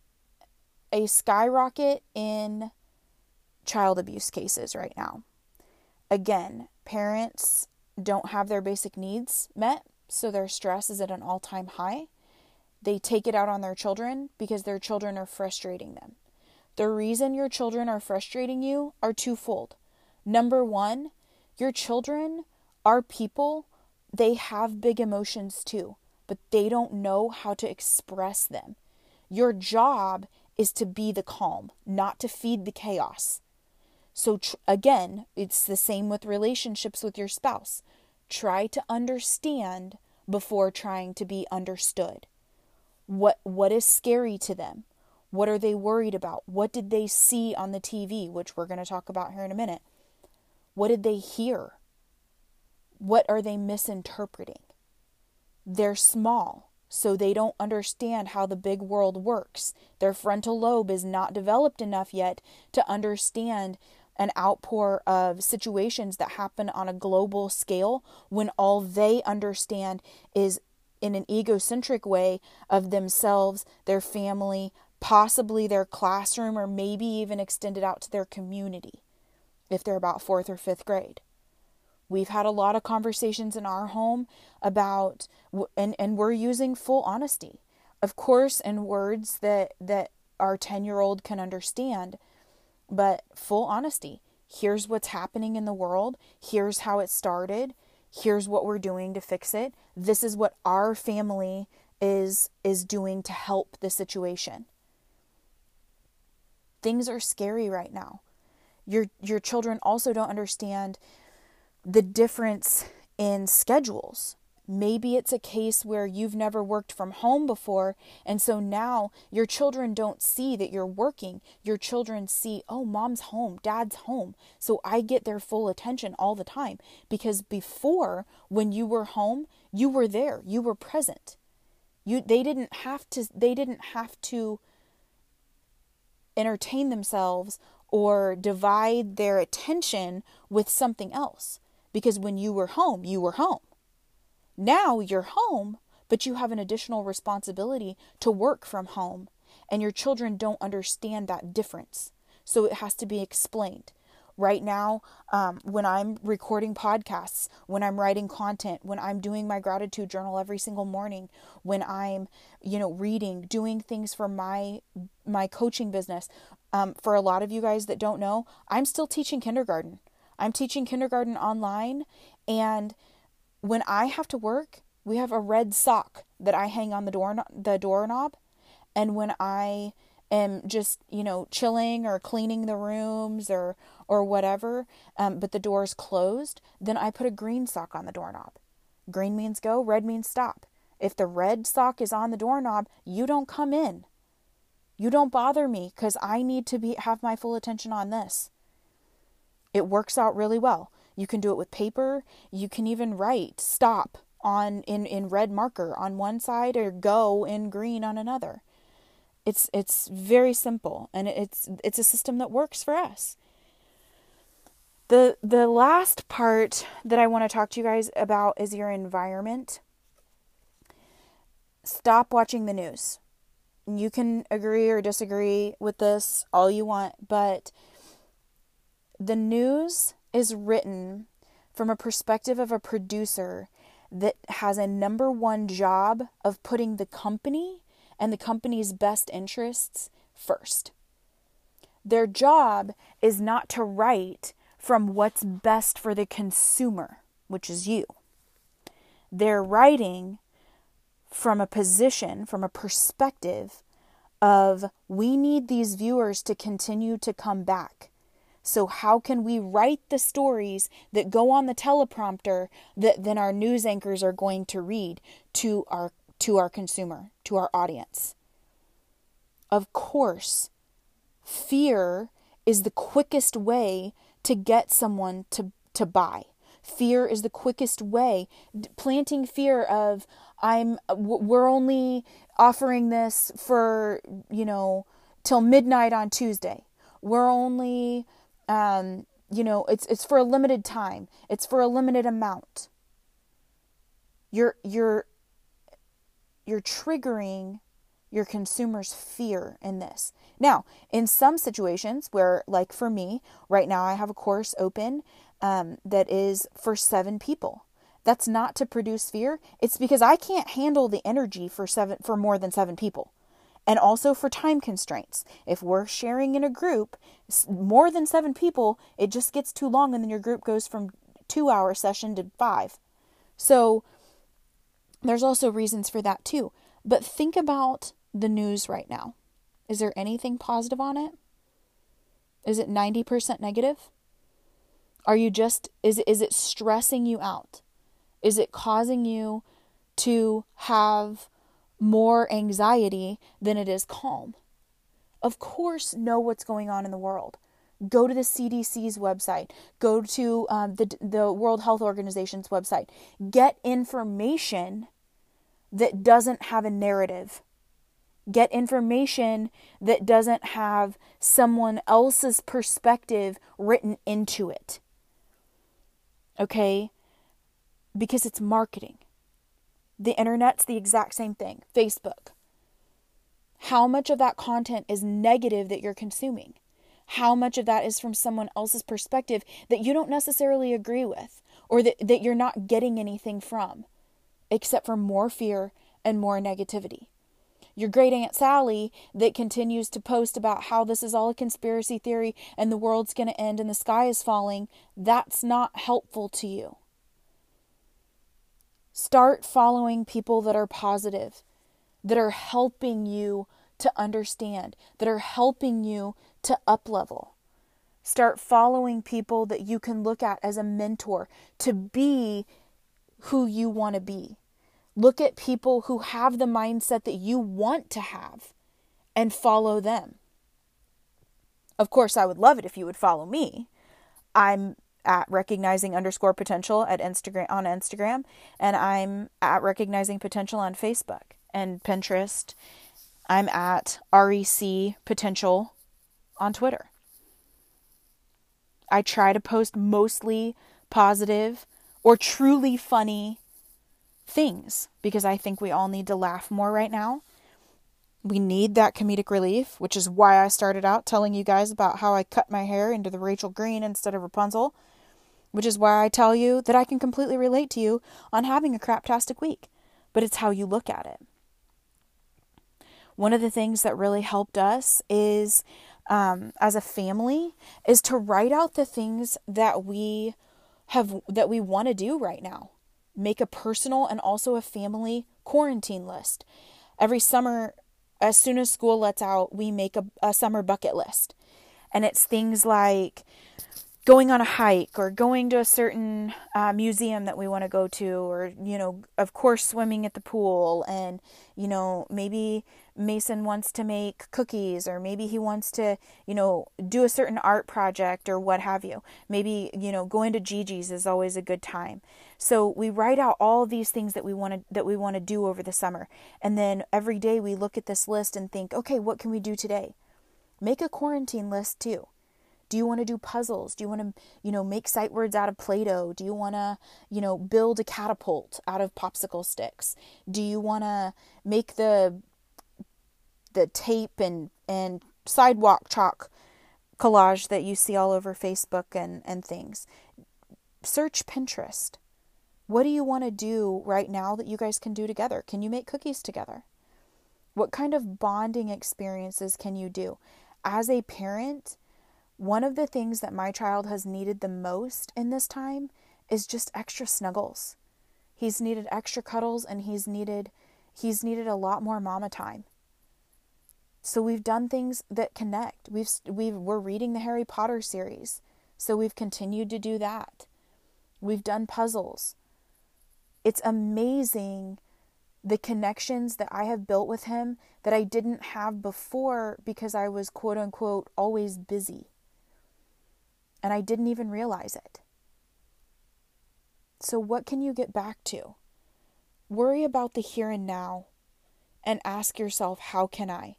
B: a skyrocket in child abuse cases right now. Again, parents don't have their basic needs met, so their stress is at an all time high. They take it out on their children because their children are frustrating them. The reason your children are frustrating you are twofold. Number one, your children are people, they have big emotions too, but they don't know how to express them. Your job is to be the calm, not to feed the chaos. So, tr- again, it's the same with relationships with your spouse. Try to understand before trying to be understood. What what is scary to them? What are they worried about? What did they see on the TV, which we're going to talk about here in a minute? What did they hear? What are they misinterpreting? they're small, so they don't understand how the big world works. Their frontal lobe is not developed enough yet to understand an outpour of situations that happen on a global scale when all they understand is in an egocentric way of themselves, their family, possibly their classroom, or maybe even extended out to their community if they're about fourth or fifth grade. We've had a lot of conversations in our home about, and, and we're using full honesty. Of course, in words that, that our 10 year old can understand, but full honesty. Here's what's happening in the world. Here's how it started. Here's what we're doing to fix it. This is what our family is is doing to help the situation. Things are scary right now. Your your children also don't understand the difference in schedules. Maybe it's a case where you've never worked from home before, and so now your children don't see that you're working. Your children see, oh, mom's home, dad's home. So I get their full attention all the time. Because before, when you were home, you were there, you were present. You, they didn't have to, they didn't have to entertain themselves or divide their attention with something else. Because when you were home, you were home. Now you're home, but you have an additional responsibility to work from home, and your children don't understand that difference. So it has to be explained. Right now, um, when I'm recording podcasts, when I'm writing content, when I'm doing my gratitude journal every single morning, when I'm, you know, reading, doing things for my my coaching business. Um, for a lot of you guys that don't know, I'm still teaching kindergarten. I'm teaching kindergarten online, and when I have to work, we have a red sock that I hang on the door the doorknob, and when I am just you know chilling or cleaning the rooms or or whatever, um, but the door is closed, then I put a green sock on the doorknob. Green means go, red means stop. If the red sock is on the doorknob, you don't come in. You don't bother me because I need to be have my full attention on this. It works out really well. You can do it with paper. You can even write stop on in, in red marker on one side or go in green on another. It's it's very simple and it's it's a system that works for us. The the last part that I want to talk to you guys about is your environment. Stop watching the news. You can agree or disagree with this all you want, but the news is written from a perspective of a producer that has a number one job of putting the company and the company's best interests first. Their job is not to write from what's best for the consumer, which is you. They're writing from a position, from a perspective of we need these viewers to continue to come back. So, how can we write the stories that go on the teleprompter that then our news anchors are going to read to our to our consumer, to our audience? Of course, fear is the quickest way to get someone to to buy. Fear is the quickest way. Planting fear of I'm we're only offering this for, you know, till midnight on Tuesday. We're only um, you know, it's it's for a limited time. It's for a limited amount. You're you're you're triggering your consumer's fear in this. Now, in some situations where, like for me, right now I have a course open um, that is for seven people. That's not to produce fear. It's because I can't handle the energy for seven for more than seven people and also for time constraints. If we're sharing in a group, more than seven people, it just gets too long, and then your group goes from two hour session to five. So there's also reasons for that too. But think about the news right now. Is there anything positive on it? Is it 90% negative? Are you just is is it stressing you out? Is it causing you to have more anxiety than it is calm. Of course, know what's going on in the world. Go to the CDC's website. Go to um, the the World Health Organization's website. Get information that doesn't have a narrative. Get information that doesn't have someone else's perspective written into it. Okay? Because it's marketing. The internet's the exact same thing. Facebook. How much of that content is negative that you're consuming? How much of that is from someone else's perspective that you don't necessarily agree with or that, that you're not getting anything from, except for more fear and more negativity? your great Aunt Sally that continues to post about how this is all a conspiracy theory and the world's going to end and the sky is falling, that's not helpful to you. Start following people that are positive, that are helping you to understand, that are helping you to up level. Start following people that you can look at as a mentor to be who you want to be. Look at people who have the mindset that you want to have and follow them. Of course, I would love it if you would follow me. I'm at recognizing underscore potential at Instagram on Instagram, and I'm at recognizing potential on Facebook and Pinterest. I'm at REC potential on Twitter. I try to post mostly positive or truly funny things because I think we all need to laugh more right now. We need that comedic relief, which is why I started out telling you guys about how I cut my hair into the Rachel Green instead of Rapunzel, which is why I tell you that I can completely relate to you on having a craptastic week, but it's how you look at it. One of the things that really helped us is um, as a family is to write out the things that we have that we want to do right now make a personal and also a family quarantine list. Every summer, as soon as school lets out, we make a, a summer bucket list. And it's things like going on a hike or going to a certain uh, museum that we want to go to or you know of course swimming at the pool and you know maybe mason wants to make cookies or maybe he wants to you know do a certain art project or what have you. Maybe you know going to gigi's is always a good time. So we write out all these things that we want to that we want to do over the summer. And then every day we look at this list and think okay what can we do today? Make a quarantine list too do you want to do puzzles? Do you want to, you know, make sight words out of Play Doh? Do you want to, you know, build a catapult out of popsicle sticks? Do you want to make the the tape and and sidewalk chalk collage that you see all over Facebook and and things? Search Pinterest. What do you want to do right now that you guys can do together? Can you make cookies together? What kind of bonding experiences can you do? As a parent, one of the things that my child has needed the most in this time is just extra snuggles. He's needed extra cuddles and he's needed he's needed a lot more mama time. So we've done things that connect. We've we've we're reading the Harry Potter series. So we've continued to do that. We've done puzzles. It's amazing the connections that I have built with him that I didn't have before because I was quote unquote always busy and I didn't even realize it. So, what can you get back to? Worry about the here and now and ask yourself, how can I?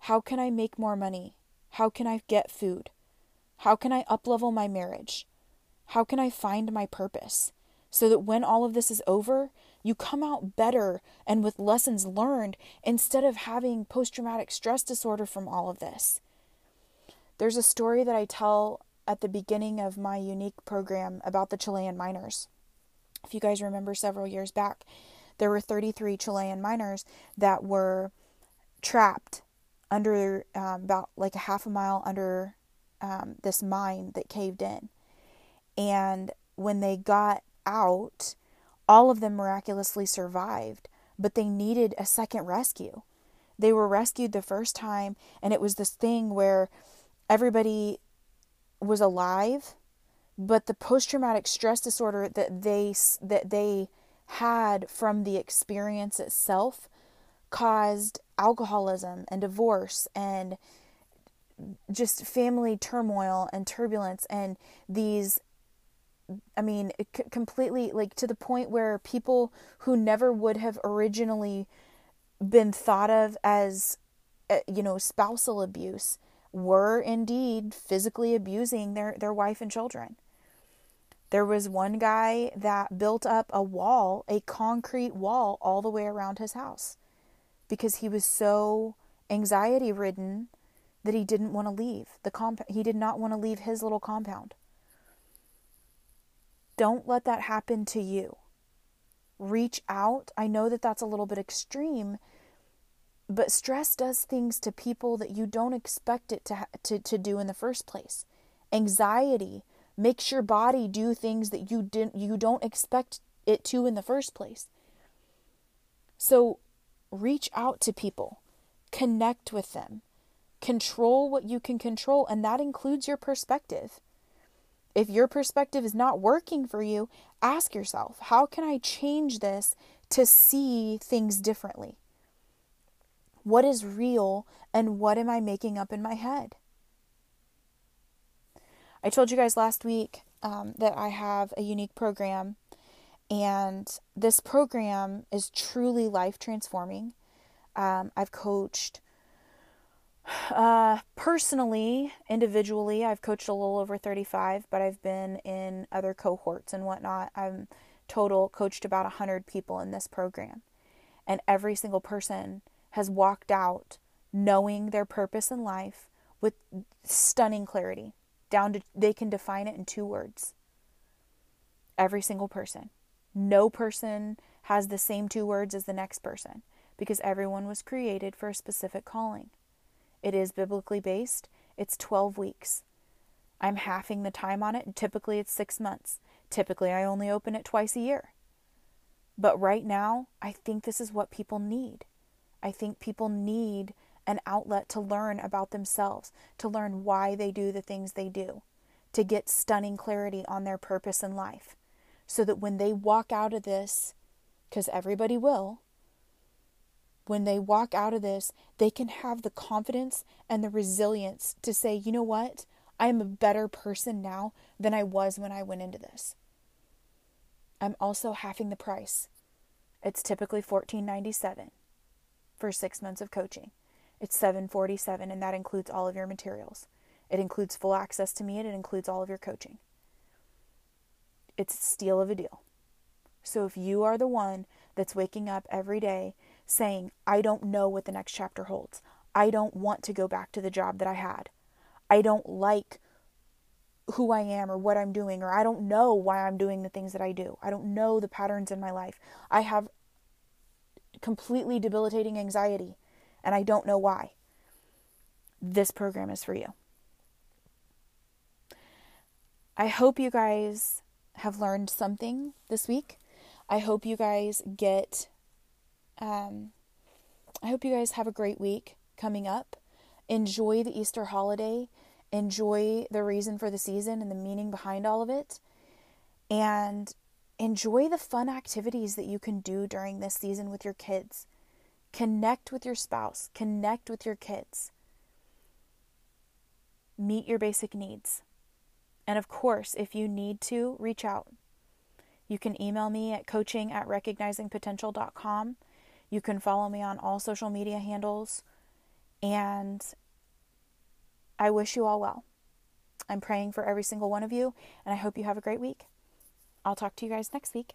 B: How can I make more money? How can I get food? How can I uplevel my marriage? How can I find my purpose? So that when all of this is over, you come out better and with lessons learned instead of having post traumatic stress disorder from all of this. There's a story that I tell at the beginning of my unique program about the Chilean miners. If you guys remember several years back, there were 33 Chilean miners that were trapped under um, about like a half a mile under um, this mine that caved in. And when they got out, all of them miraculously survived, but they needed a second rescue. They were rescued the first time, and it was this thing where everybody was alive, but the post traumatic stress disorder that they that they had from the experience itself caused alcoholism and divorce and just family turmoil and turbulence and these I mean, c- completely like to the point where people who never would have originally been thought of as, uh, you know, spousal abuse were indeed physically abusing their, their wife and children. There was one guy that built up a wall, a concrete wall, all the way around his house because he was so anxiety ridden that he didn't want to leave the compound. He did not want to leave his little compound. Don't let that happen to you. Reach out. I know that that's a little bit extreme, but stress does things to people that you don't expect it to, to, to do in the first place. Anxiety makes your body do things that you didn't you don't expect it to in the first place. So reach out to people, connect with them, control what you can control, and that includes your perspective. If your perspective is not working for you, ask yourself, how can I change this to see things differently? What is real and what am I making up in my head? I told you guys last week um, that I have a unique program, and this program is truly life transforming. Um, I've coached uh, personally, individually, I've coached a little over 35, but I've been in other cohorts and whatnot. I'm total coached about 100 people in this program. And every single person has walked out knowing their purpose in life with stunning clarity. Down to they can define it in two words. Every single person. No person has the same two words as the next person because everyone was created for a specific calling. It is biblically based. It's 12 weeks. I'm halving the time on it, typically it's six months. Typically, I only open it twice a year. But right now, I think this is what people need. I think people need an outlet to learn about themselves, to learn why they do the things they do, to get stunning clarity on their purpose in life, so that when they walk out of this, because everybody will, when they walk out of this, they can have the confidence and the resilience to say, you know what? I am a better person now than I was when I went into this. I'm also halving the price. It's typically $14.97 for 6 months of coaching. It's $7.47 and that includes all of your materials. It includes full access to me and it includes all of your coaching. It's a steal of a deal. So if you are the one that's waking up every day saying, I don't know what the next chapter holds. I don't want to go back to the job that I had. I don't like who I am or what I'm doing, or I don't know why I'm doing the things that I do. I don't know the patterns in my life. I have completely debilitating anxiety, and I don't know why. This program is for you. I hope you guys have learned something this week. I hope you guys get um, I hope you guys have a great week coming up. Enjoy the Easter holiday. Enjoy the reason for the season and the meaning behind all of it. And enjoy the fun activities that you can do during this season with your kids. Connect with your spouse, connect with your kids. Meet your basic needs. And of course, if you need to, reach out. You can email me at coaching at recognizingpotential.com. You can follow me on all social media handles. And I wish you all well. I'm praying for every single one of you, and I hope you have a great week. I'll talk to you guys next week.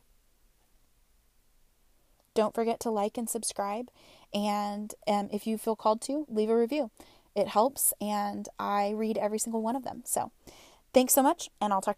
B: Don't forget to like and subscribe. And um, if you feel called to, leave a review. It helps, and I read every single one of them. So thanks so much, and I'll talk to you.